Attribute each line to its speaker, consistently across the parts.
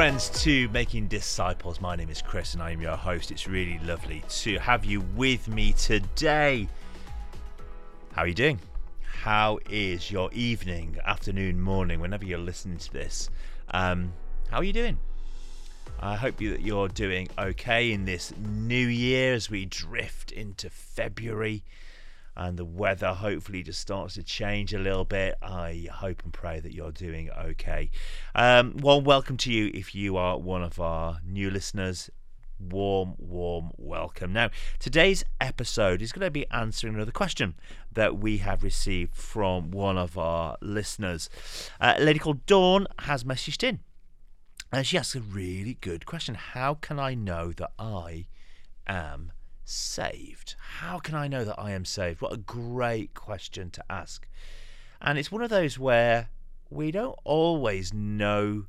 Speaker 1: friends, to Making Disciples. My name is Cris and I am your host. It's really lovely to have you with me today. How are you doing? How is your evening, afternoon, morning, whenever you're listening to this? Um, how are you doing? I hope that you're doing okay in this new year as we drift into February and the weather hopefully just starts to change a little bit. I hope and pray that you're doing okay. Um, well, welcome to you if you are one of our new listeners. Warm, warm welcome. Now, today's episode is going to be answering another question that we have received from one of our listeners. Uh, a lady called Dawn has messaged in and she asks a really good question How can I know that I am saved? How can I know that I am saved? What a great question to ask. And it's one of those where we don't always know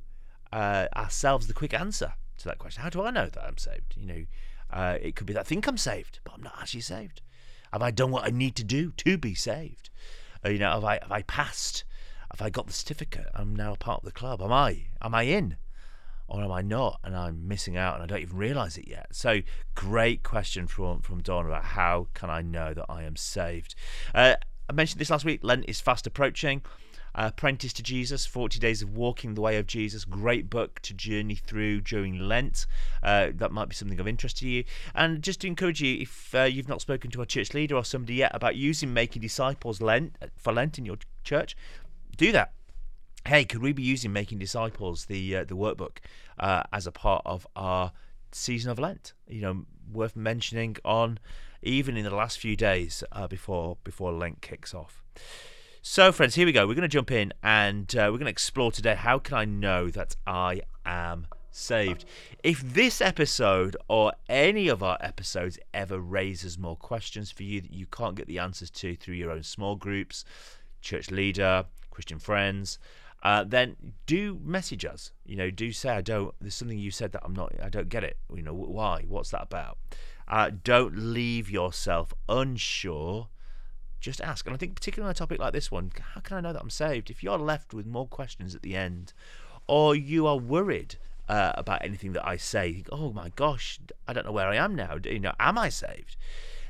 Speaker 1: uh, ourselves the quick answer to that question. How do I know that I'm saved? You know, uh, it could be that I think I'm saved, but I'm not actually saved. Have I done what I need to do to be saved? Uh, you know, have I have I passed? Have I got the certificate? I'm now a part of the club. Am I? Am I in? Or am I not? And I'm missing out and I don't even realize it yet. So, great question from, from Dawn about how can I know that I am saved? Uh, I mentioned this last week. Lent is fast approaching. Uh, Apprentice to Jesus, 40 Days of Walking the Way of Jesus. Great book to journey through during Lent. Uh, that might be something of interest to you. And just to encourage you, if uh, you've not spoken to a church leader or somebody yet about using Making Disciples Lent for Lent in your church, do that hey, could we be using Making Disciples, the uh, the workbook, uh, as a part of our season of Lent? You know, worth mentioning on even in the last few days uh, before before Lent kicks off. So, friends, here we go. We're going to jump in and uh, we're going to explore today. How can I know that I am saved? If this episode or any of our episodes ever raises more questions for you that you can't get the answers to through your own small groups, church leader, Christian friends, uh, then do message us. You know, do say I don't. There's something you said that I'm not. I don't get it. You know, why? What's that about? Uh, don't leave yourself unsure. Just ask. And I think particularly on a topic like this one, how can I know that I'm saved? If you're left with more questions at the end, or you are worried uh, about anything that I say, think, oh my gosh, I don't know where I am now. You know, am I saved?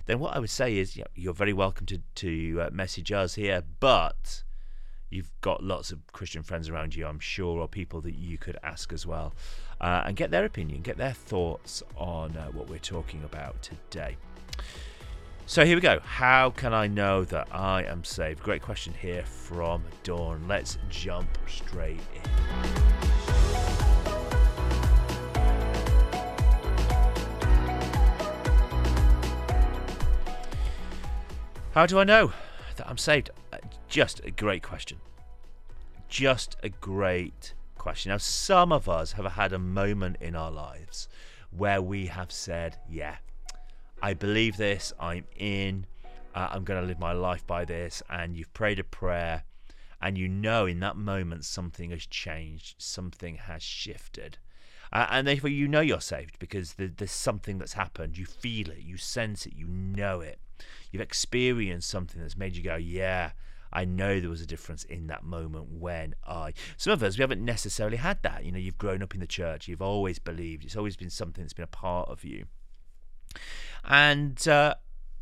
Speaker 1: Then what I would say is, you know, you're very welcome to to uh, message us here, but you've got lots of Christian friends around you, I'm sure, or people that you could ask as well, uh, and get their opinion, get their thoughts on uh, what we're talking about today. So here we go. How can I know that I am saved? Great question here from Dawn. Let's jump straight in. How do I know that I'm saved? Just a great question. Just a great question. Now, some of us have had a moment in our lives where we have said, Yeah, I believe this, I'm in, uh, I'm going to live my life by this, and you've prayed a prayer, and you know in that moment something has changed, something has shifted. Uh, and therefore, you know you're saved because there's something that's happened. You feel it, you sense it, you know it. You've experienced something that's made you go, Yeah, I know there was a difference in that moment when I. Some of us, we haven't necessarily had that. You know, you've grown up in the church, you've always believed, it's always been something that's been a part of you. And, uh,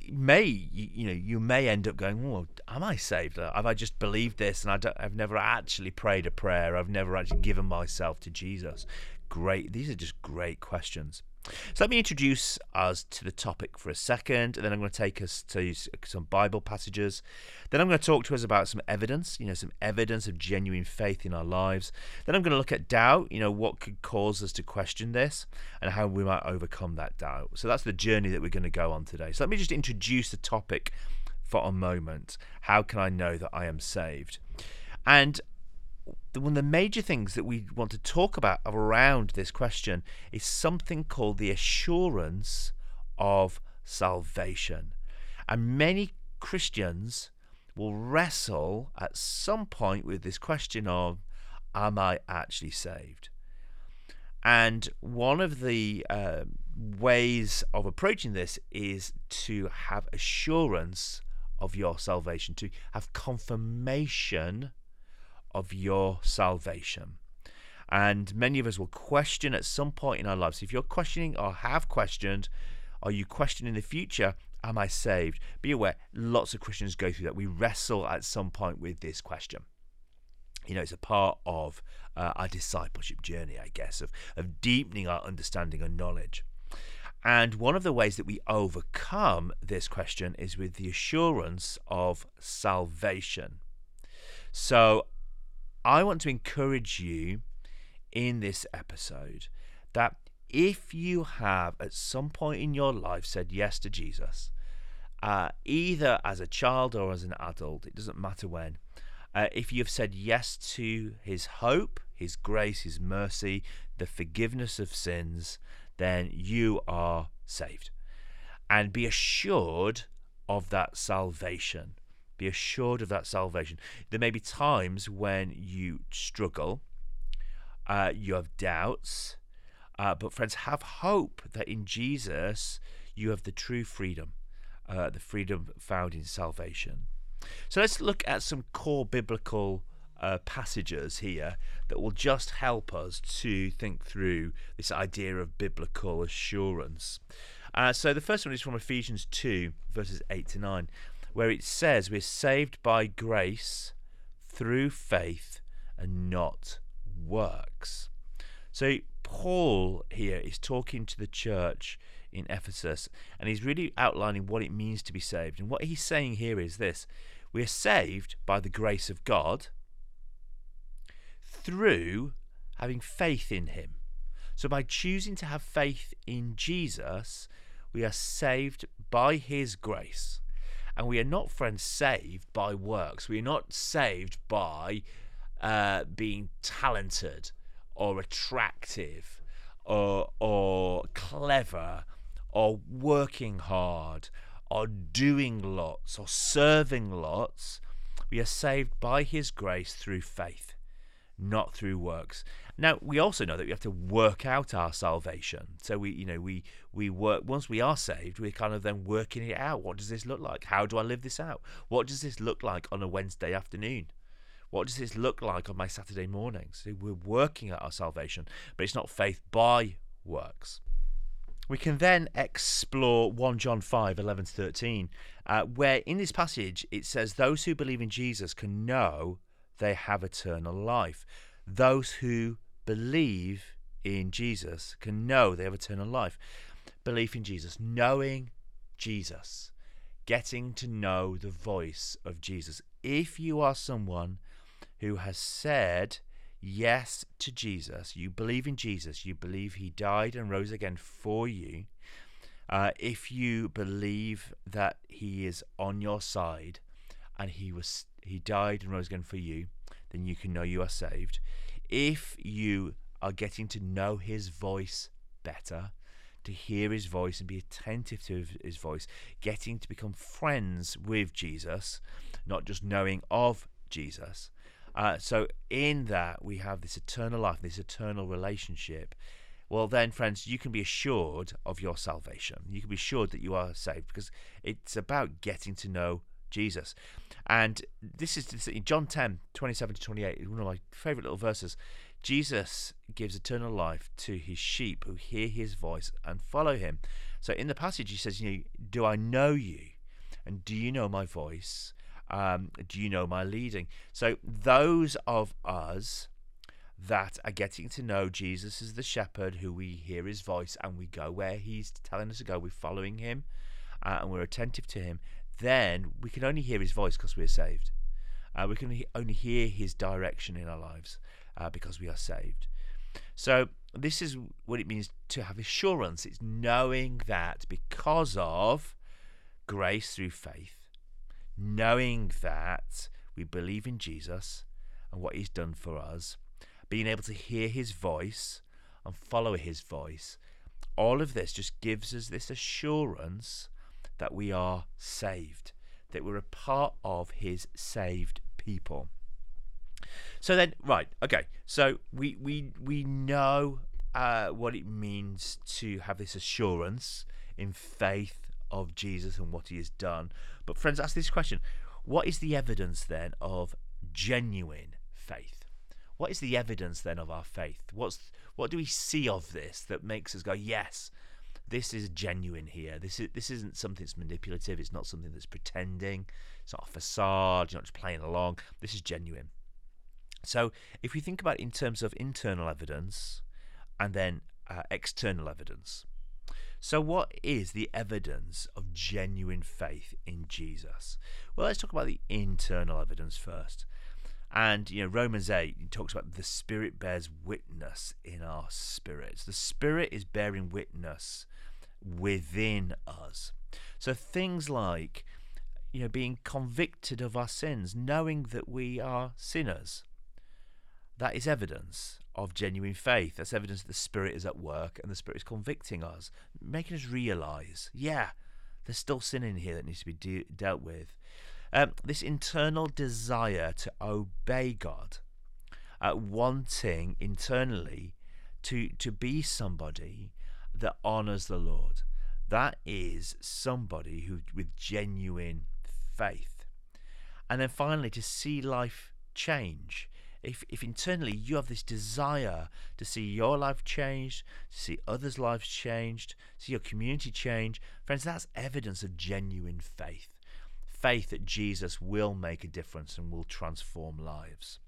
Speaker 1: may you, you, know you may end up going well am i saved have i just believed this and I have never actually prayed a prayer i've never actually given myself to jesus great these are just great questions so let me introduce us to the topic for a second, and then I'm going to take us to some Bible passages. Then I'm going to talk to us about some evidence, you know, some evidence of genuine faith in our lives. Then I'm going to look at doubt, you know, what could cause us to question this and how we might overcome that doubt. So that's the journey that we're going to go on today. So let me just introduce the topic for a moment. How can I know that I am saved? And one of the major things that we want to talk about around this question is something called the assurance of salvation. And many Christians will wrestle at some point with this question of, Am I actually saved? And one of the uh, ways of approaching this is to have assurance of your salvation, to have confirmation of your salvation. And many of us will question at some point in our lives. If you're questioning or have questioned, are you questioning in the future? Am I saved? Be aware, lots of Christians go through that. We wrestle at some point with this question. You know, it's a part of uh, our discipleship journey, I guess, of, of deepening our understanding and knowledge. And one of the ways that we overcome this question is with the assurance of salvation. So I want to encourage you in this episode that if you have at some point in your life said yes to Jesus, uh, either as a child or as an adult, it doesn't matter when, uh, if you have said yes to his hope, his grace, his mercy, the forgiveness of sins, then you are saved. And be assured of that salvation. Be assured of that salvation. There may be times when you struggle, uh, you have doubts, uh, but friends, have hope that in Jesus you have the true freedom, uh, the freedom found in salvation. So let's look at some core biblical uh, passages here that will just help us to think through this idea of biblical assurance. Uh, so the first one is from Ephesians 2, verses 8 to 9, where it says, We're saved by grace through faith and not works. So Paul here is talking to the church in Ephesus and he's really outlining what it means to be saved. And what he's saying here is this we are saved by the grace of God through having faith in Him. So, by choosing to have faith in Jesus, we are saved by His grace. And we are not, friends, saved by works. We are not saved by uh, being talented or attractive or, or clever or working hard or doing lots or serving lots. We are saved by His grace through faith not through works. Now we also know that we have to work out our salvation. So we, you know, we we work once we are saved, we're kind of then working it out. What does this look like? How do I live this out? What does this look like on a Wednesday afternoon? What does this look like on my Saturday mornings? So we're working at our salvation, but it's not faith by works. We can then explore 1 John 5 11 to 13, uh, where in this passage it says, Those who believe in Jesus can know they have eternal life. Those who believe in Jesus can know they have eternal life. Belief in Jesus, knowing Jesus, getting to know the voice of Jesus. If you are someone who has said yes to Jesus, you believe in Jesus, you believe he died and rose again for you, uh, if you believe that he is on your side and he was he died and rose again for you, then you can know you are saved. If you are getting to know his voice better, to hear his voice and be attentive to his voice, getting to become friends with Jesus, not just knowing of Jesus. Uh, so, in that, we have this eternal life, this eternal relationship. Well, then, friends, you can be assured of your salvation. You can be assured that you are saved because it's about getting to know Jesus. And this is in John 10, 27 to 28, one of my favorite little verses. Jesus gives eternal life to his sheep who hear his voice and follow him. So in the passage, he says, you know, Do I know you? And do you know my voice? Um, do you know my leading? So those of us that are getting to know Jesus as the shepherd, who we hear his voice and we go where he's telling us to go, we're following him uh, and we're attentive to him then we can only hear his voice because we are saved. Uh, we can only hear his direction in our lives uh, because we are saved. So, this is what it means to have assurance. It's knowing that because of grace through faith, knowing that we believe in Jesus and what he's done for us, being able to hear his voice and follow his voice, all of this just gives us this assurance that we are saved, that we're a part of his saved people. So then, right, okay. So we we we know uh, what it means to have this assurance in faith of Jesus and what he has done. But friends, ask this question: What is the evidence then of genuine faith? what is the evidence then of our faith? What's what do we see of this that makes us go, yes, this is genuine here. This is this isn't something that's manipulative. It's not something that's pretending. It's not a facade. You're not just playing along. This is genuine. So if we think about it in terms of internal evidence and then uh, external evidence. So, what is the evidence of genuine faith in Jesus? Well, let's talk about the internal evidence first. And you know, Romans 8 talks about the Spirit bears witness in our spirits. The Spirit is bearing witness within us. So things like you know being convicted of our sins, knowing that we are sinners. That is evidence of genuine faith. That's evidence that the Spirit is at work and the Spirit is convicting us, making us realize, yeah, there's still sin in here that needs to be de- dealt with. Um, this internal desire to obey God, uh, wanting internally to to be somebody that honors the Lord. That is somebody who with genuine faith. And then finally to see life change if, if internally you have this desire to see your life changed, to see others' lives changed, see your community change, friends, that's evidence of genuine faith. Faith that Jesus will make a difference and will transform lives.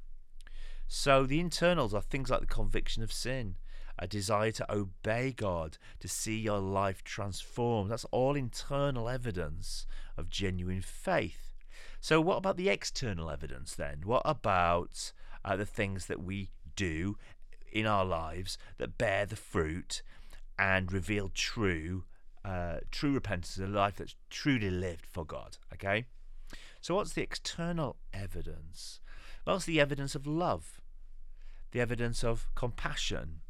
Speaker 1: So the internals are things like the conviction of sin, a desire to obey God, to see your life transformed. That's all internal evidence of genuine faith. So, what about the external evidence then? What about uh, the things that we do in our lives that bear the fruit and reveal true uh, true repentance, a life that's truly lived for God. Okay, so what's the external evidence? Well, it's the evidence of love, the evidence of compassion,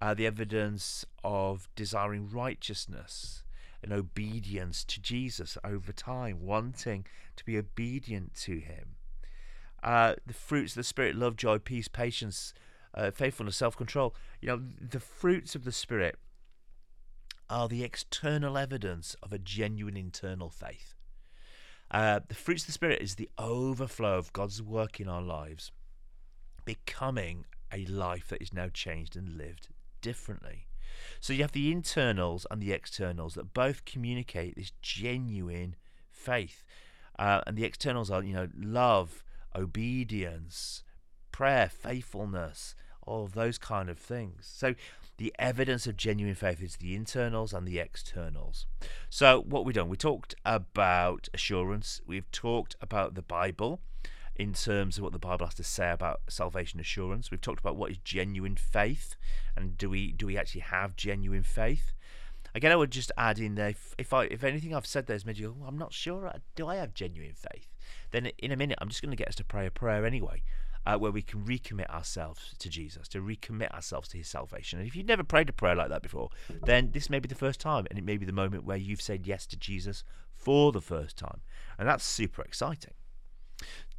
Speaker 1: uh, the evidence of desiring righteousness and obedience to Jesus over time, wanting to be obedient to Him uh, the fruits of the Spirit love, joy, peace, patience, uh, faithfulness, self control. You know, the fruits of the Spirit are the external evidence of a genuine internal faith. Uh, the fruits of the Spirit is the overflow of God's work in our lives, becoming a life that is now changed and lived differently. So you have the internals and the externals that both communicate this genuine faith. Uh, and the externals are, you know, love, obedience, prayer, faithfulness, all of those kind of things. So the evidence of genuine faith is the internals and the externals. So what we've done, we talked about assurance, we've talked about the Bible in terms of what the Bible has to say about salvation assurance. We've talked about what is genuine faith and do we do we actually have genuine faith? Again, I would just add in there if, if I if anything I've said there has made you go, I'm not sure. Do I have genuine faith? Then in a minute, I'm just going to get us to pray a prayer anyway, uh, where we can recommit ourselves to Jesus, to recommit ourselves to His salvation. And if you've never prayed a prayer like that before, then this may be the first time, and it may be the moment where you've said yes to Jesus for the first time, and that's super exciting.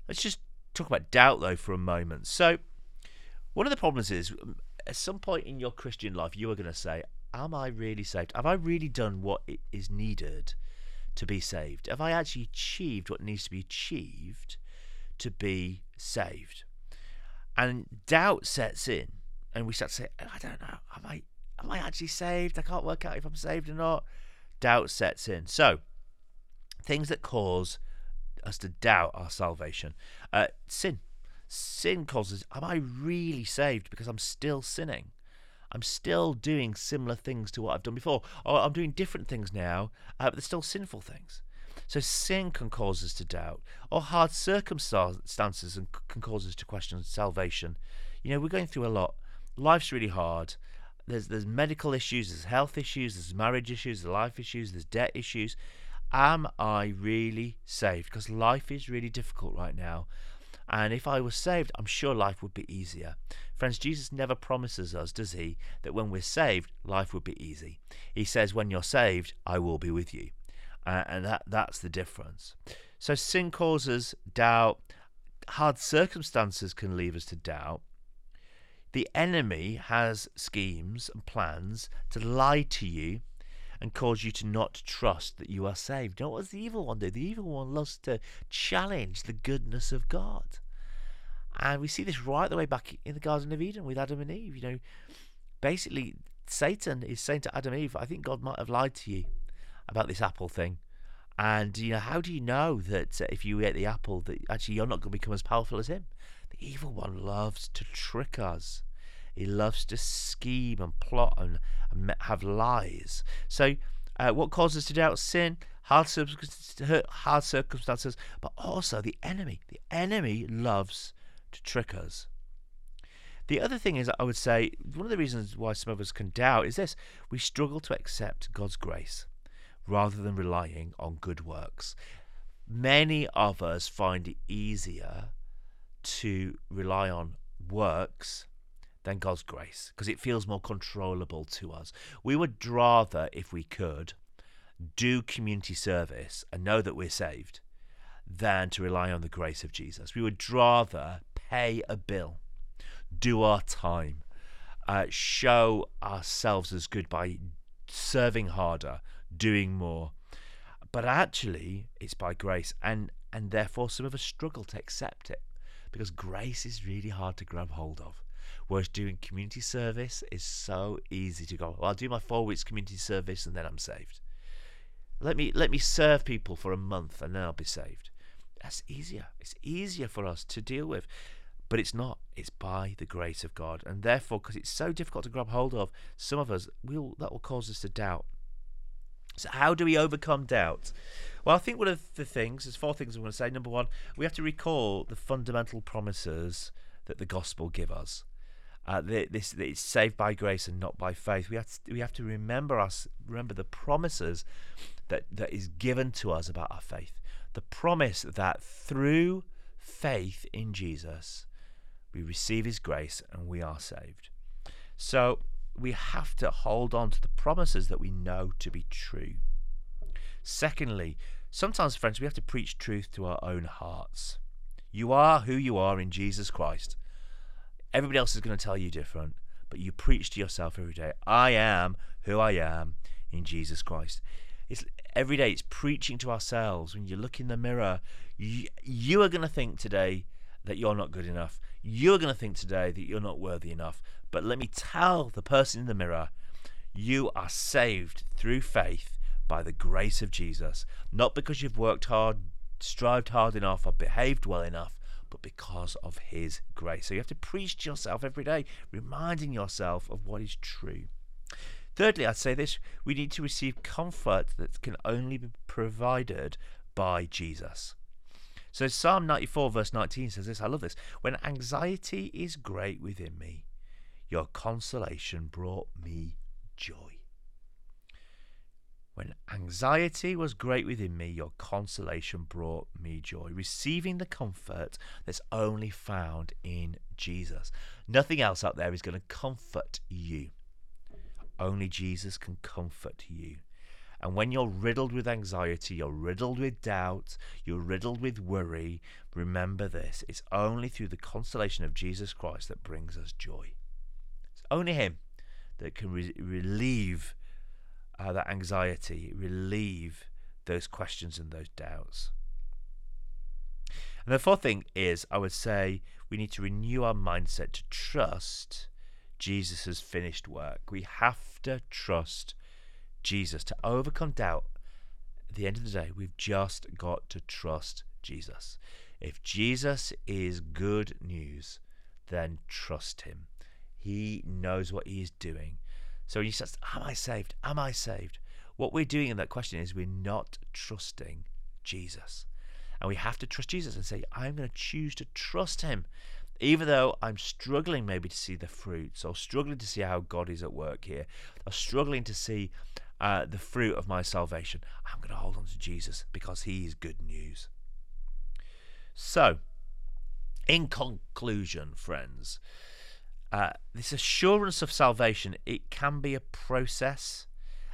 Speaker 1: Let's just talk about doubt though for a moment. So, one of the problems is um, at some point in your Christian life, you are going to say, am I really saved? Have I really done what is needed to be saved? Have I actually achieved what needs to be achieved to be saved? And doubt sets in, and we start to say, I don't know, am I, am I actually saved? I can't work out if I'm saved or not. Doubt sets in. So, things that cause us to doubt our salvation. Uh, sin. Sin causes, am I really saved because I'm still sinning? I'm still doing similar things to what I've done before, or I'm doing different things now, uh, but they're still sinful things. So sin can cause us to doubt, or hard circumstances can cause us to question salvation. You know, we're going through a lot. Life's really hard. There's there's medical issues, there's health issues, there's marriage issues, there's life issues, there's debt issues. Am I really saved? Because life is really difficult right now. And if I was saved, I'm sure life would be easier. Friends, Jesus never promises us, does he, that when we're saved, life would be easy. He says, when you're saved, I will be with you. Uh, and that, that's the difference. So sin causes doubt. Hard circumstances can leave us to doubt. The enemy has schemes and plans to lie to you and cause you to not trust that you are saved. You know what does the evil one do? The evil one loves to challenge the goodness of God. And we see this right the way back in the Garden of Eden with Adam and Eve. You know, basically, Satan is saying to Adam and Eve, I think God might have lied to you about this apple thing. And, you know, how do you know that uh, if you eat the apple, that actually you're not going to become as powerful as him? The evil one loves to trick us. He loves to scheme and plot and, and have lies. So, uh, what causes us to doubt sin? Hard, hard circumstances, but also the enemy. The enemy loves to trick us. The other thing is, I would say, one of the reasons why some of us can doubt is this we struggle to accept God's grace rather than relying on good works. Many of us find it easier to rely on works than God's grace because it feels more controllable to us. We would rather, if we could, do community service and know that we're saved than to rely on the grace of Jesus. We would rather pay a bill, do our time, uh, show ourselves as good by serving harder, doing more. But actually, it's by grace, and and therefore some of us struggle to accept it because grace is really hard to grab hold of. Whereas doing community service is so easy to go. Well, I'll do my four weeks community service and then I'm saved. Let me let me serve people for a month and then I'll be saved. That's easier. It's easier for us to deal with. But it's not. It's by the grace of God. And therefore, because it's so difficult to grab hold of, some of us will that will cause us to doubt. So, how do we overcome doubt? Well, I think one of the things, there's four things I'm going to say. Number one, we have to recall the fundamental promises that the gospel give us. Uh, this it's saved by grace and not by faith. We have to, we have to remember us remember the promises that that is given to us about our faith. The promise that through faith in Jesus, we receive His grace and we are saved. So we have to hold on to the promises that we know to be true. Secondly, sometimes, friends, we have to preach truth to our own hearts. You are who you are in Jesus Christ. Everybody else is going to tell you different, but you preach to yourself every day. I am who I am in Jesus Christ. It's every day. It's preaching to ourselves. When you look in the mirror, you, you are going to think today that you're not good enough. You're going to think today that you're not worthy enough. But let me tell the person in the mirror, you are saved through faith by the grace of Jesus, not because you've worked hard, strived hard enough, or behaved well enough, but because of His grace. So you have to preach to yourself every day, reminding yourself of what is true. Thirdly, I'd say this we need to receive comfort that can only be provided by Jesus. So Psalm 94, verse 19 says this I love this. When anxiety is great within me, your consolation brought me joy. When anxiety was great within me, your consolation brought me joy. Receiving the comfort that's only found in Jesus. Nothing else out there is going to comfort you. Only Jesus can comfort you. And when you're riddled with anxiety, you're riddled with doubt, you're riddled with worry, remember this it's only through the consolation of Jesus Christ that brings us joy. It's only Him that can re- relieve uh, that anxiety, relieve those questions and those doubts. And the fourth thing is, I would say, we need to renew our mindset to trust Jesus' finished work. We have to trust Jesus to overcome doubt. At the end of the day, we've just got to trust Jesus. If Jesus is good news, then trust him. He knows what he is doing. So you says, Am I saved? Am I saved? What we're doing in that question is we're not trusting Jesus. And we have to trust Jesus and say, I'm going to choose to trust him. Even though I'm struggling maybe to see the fruits or struggling to see how God is at work here, or struggling to see uh, the fruit of my salvation, I'm going to hold on to Jesus because he is good news. So, in conclusion, friends, uh, this assurance of salvation, it can be a process,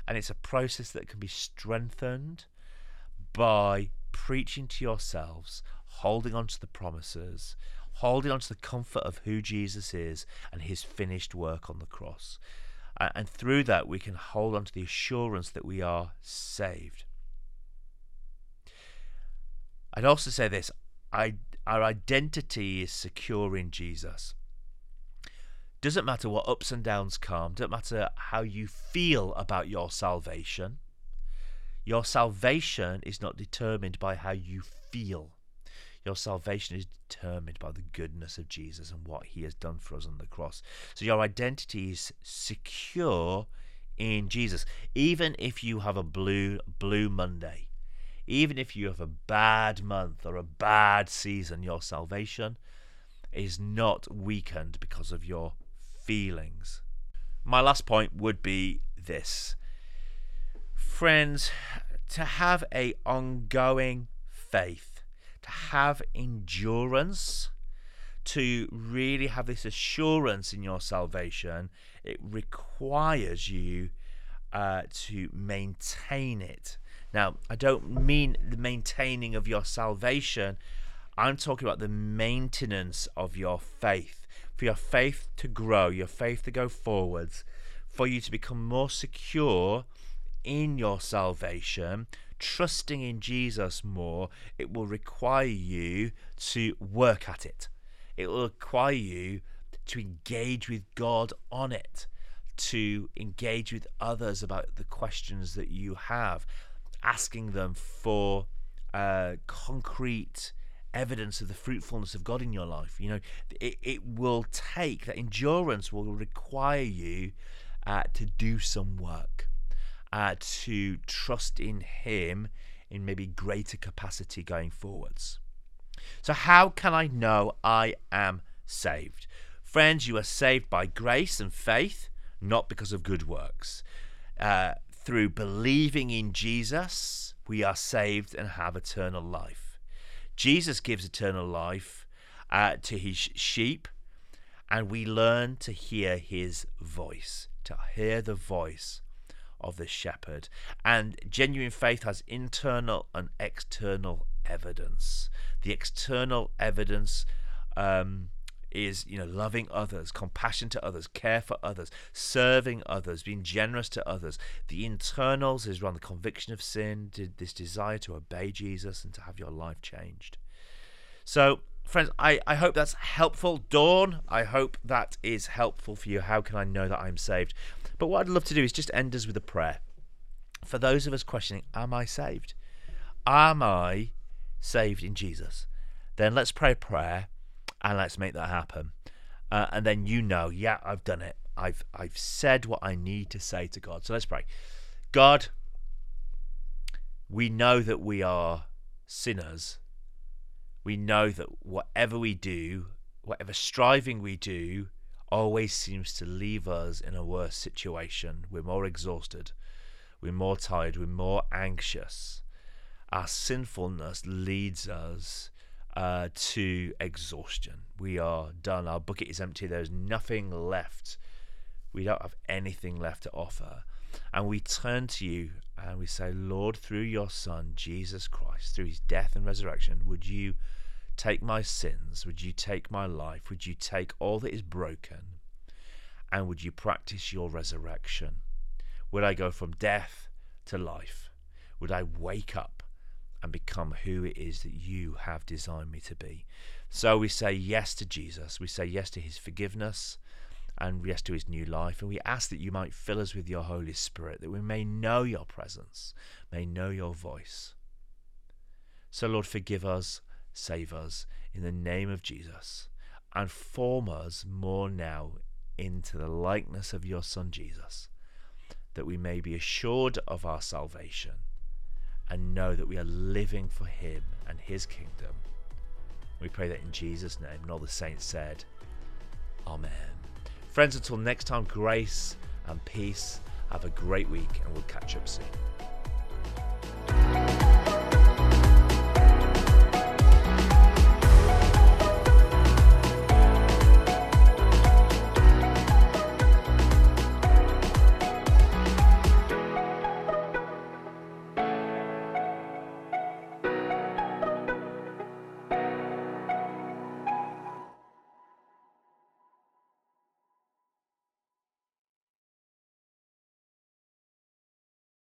Speaker 1: and it's a process that can be strengthened by preaching to yourselves, holding on to the promises, holding on to the comfort of who Jesus is and his finished work on the cross. Uh, and through that, we can hold on to the assurance that we are saved. I'd also say this I, our identity is secure in Jesus. Doesn't matter what ups and downs come, doesn't matter how you feel about your salvation. Your salvation is not determined by how you feel. Your salvation is determined by the goodness of Jesus and what he has done for us on the cross. So your identity is secure in Jesus. Even if you have a blue blue Monday, even if you have a bad month or a bad season, your salvation is not weakened because of your feelings. My last point would be this. Friends, to have a ongoing faith, to have endurance, to really have this assurance in your salvation, it requires you uh, to maintain it. Now, I don't mean the maintaining of your salvation, I'm talking about the maintenance of your faith. For your faith to grow, your faith to go forwards, for you to become more secure in your salvation, trusting in Jesus more, it will require you to work at it. It will require you to engage with God on it, to engage with others about the questions that you have, asking them for uh, concrete evidence of the fruitfulness of God in your life. You know, it, it will take that endurance will require you uh, to do some work, uh, to trust in Him in maybe greater capacity going forwards. So, how can I know I am saved? Friends, you are saved by grace and faith, not because of good works. Uh, through believing in Jesus, we are saved and have eternal life. Jesus gives eternal life uh, to his sheep, and we learn to hear his voice, to hear the voice of the shepherd. And genuine faith has internal and external evidence. The external evidence um, is you know loving others compassion to others care for others serving others being generous to others. The internals is around the conviction of sin this desire to obey jesus and to have your life changed. So friends i, I hope that's helpful. Dawn i hope that is helpful for you. How can i know that i'm saved? But what i'd love to do is just end us with a prayer. For those of us questioning am i saved? Am i saved in jesus? Then let's pray a prayer and let's make that happen. Uh, and then you know, yeah, I've done it. I've I've said what I need to say to God. So let's pray. God, we know that we are sinners. We know that whatever we do, whatever striving we do, always seems to leave us in a worse situation. We're more exhausted. We're more tired. We're more anxious. Our sinfulness leads us uh, to exhaustion. We are done. Our bucket is empty. There's nothing left. We don't have anything left to offer. And we turn to you and we say, Lord, through your Son, Jesus Christ, through his death and resurrection, would you take my sins? Would you take my life? Would you take all that is broken? And would you practice your resurrection? Would I go from death to life? Would I wake up and become who it is that you have designed me to be. So we say yes to Jesus. We say yes to his forgiveness and yes to his new life. And we ask that you might fill us with your Holy Spirit, that we may know your presence, may know your voice. So, Lord, forgive us, save us in the name of Jesus, and form us more now into the likeness of your Son Jesus, that we may be assured of our salvation and know that we are living for Him and His kingdom. We pray that in Jesus' name, and all the saints said, Amen. Friends, until next time, grace and peace. Have a great week, and we'll catch up soon.